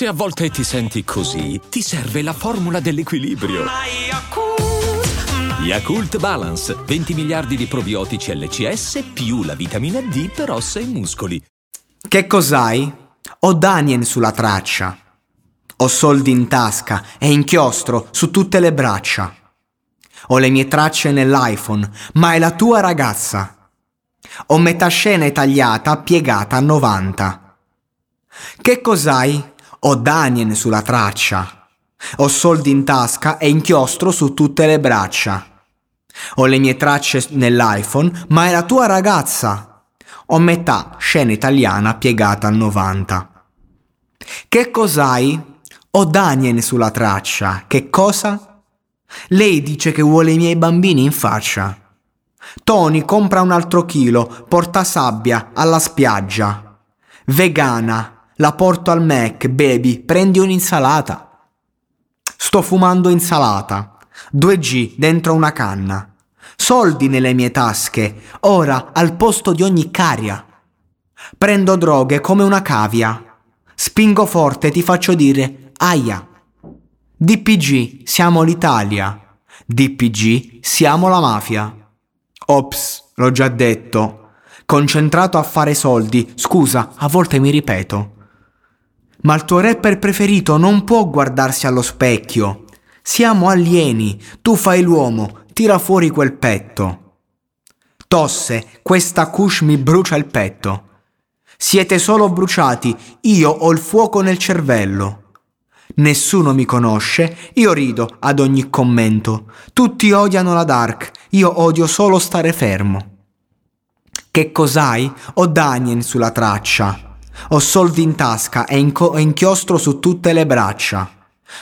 Se a volte ti senti così, ti serve la formula dell'equilibrio. Yakult Balance, 20 miliardi di probiotici LCS più la vitamina D per ossa e muscoli. Che cos'hai? Ho Daniel sulla traccia. Ho soldi in tasca e inchiostro su tutte le braccia. Ho le mie tracce nell'iPhone, ma è la tua ragazza. Ho metà scena tagliata piegata a 90. Che cos'hai? Ho Daniel sulla traccia. Ho soldi in tasca e inchiostro su tutte le braccia. Ho le mie tracce nell'iPhone, ma è la tua ragazza. Ho metà scena italiana piegata a 90. Che cos'hai? Ho Daniel sulla traccia. Che cosa? Lei dice che vuole i miei bambini in faccia. Tony compra un altro chilo, porta sabbia alla spiaggia. Vegana, la porto al Mac, baby, prendi un'insalata. Sto fumando insalata. 2G dentro una canna. Soldi nelle mie tasche, ora al posto di ogni caria. Prendo droghe come una cavia. Spingo forte ti faccio dire aia. DPG, siamo l'Italia. DPG, siamo la mafia. Ops, l'ho già detto. Concentrato a fare soldi, scusa, a volte mi ripeto. Ma il tuo rapper preferito non può guardarsi allo specchio. Siamo alieni, tu fai l'uomo, tira fuori quel petto. Tosse, questa kush mi brucia il petto. Siete solo bruciati, io ho il fuoco nel cervello. Nessuno mi conosce, io rido ad ogni commento. Tutti odiano la Dark, io odio solo stare fermo. Che cos'hai? Ho Daniel sulla traccia. Ho soldi in tasca e, inco- inchiostro su tutte le braccia.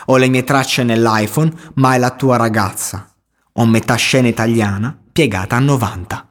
Ho le mie tracce nell'iPhone, ma è la tua ragazza. Ho metà scena italiana piegata a 90.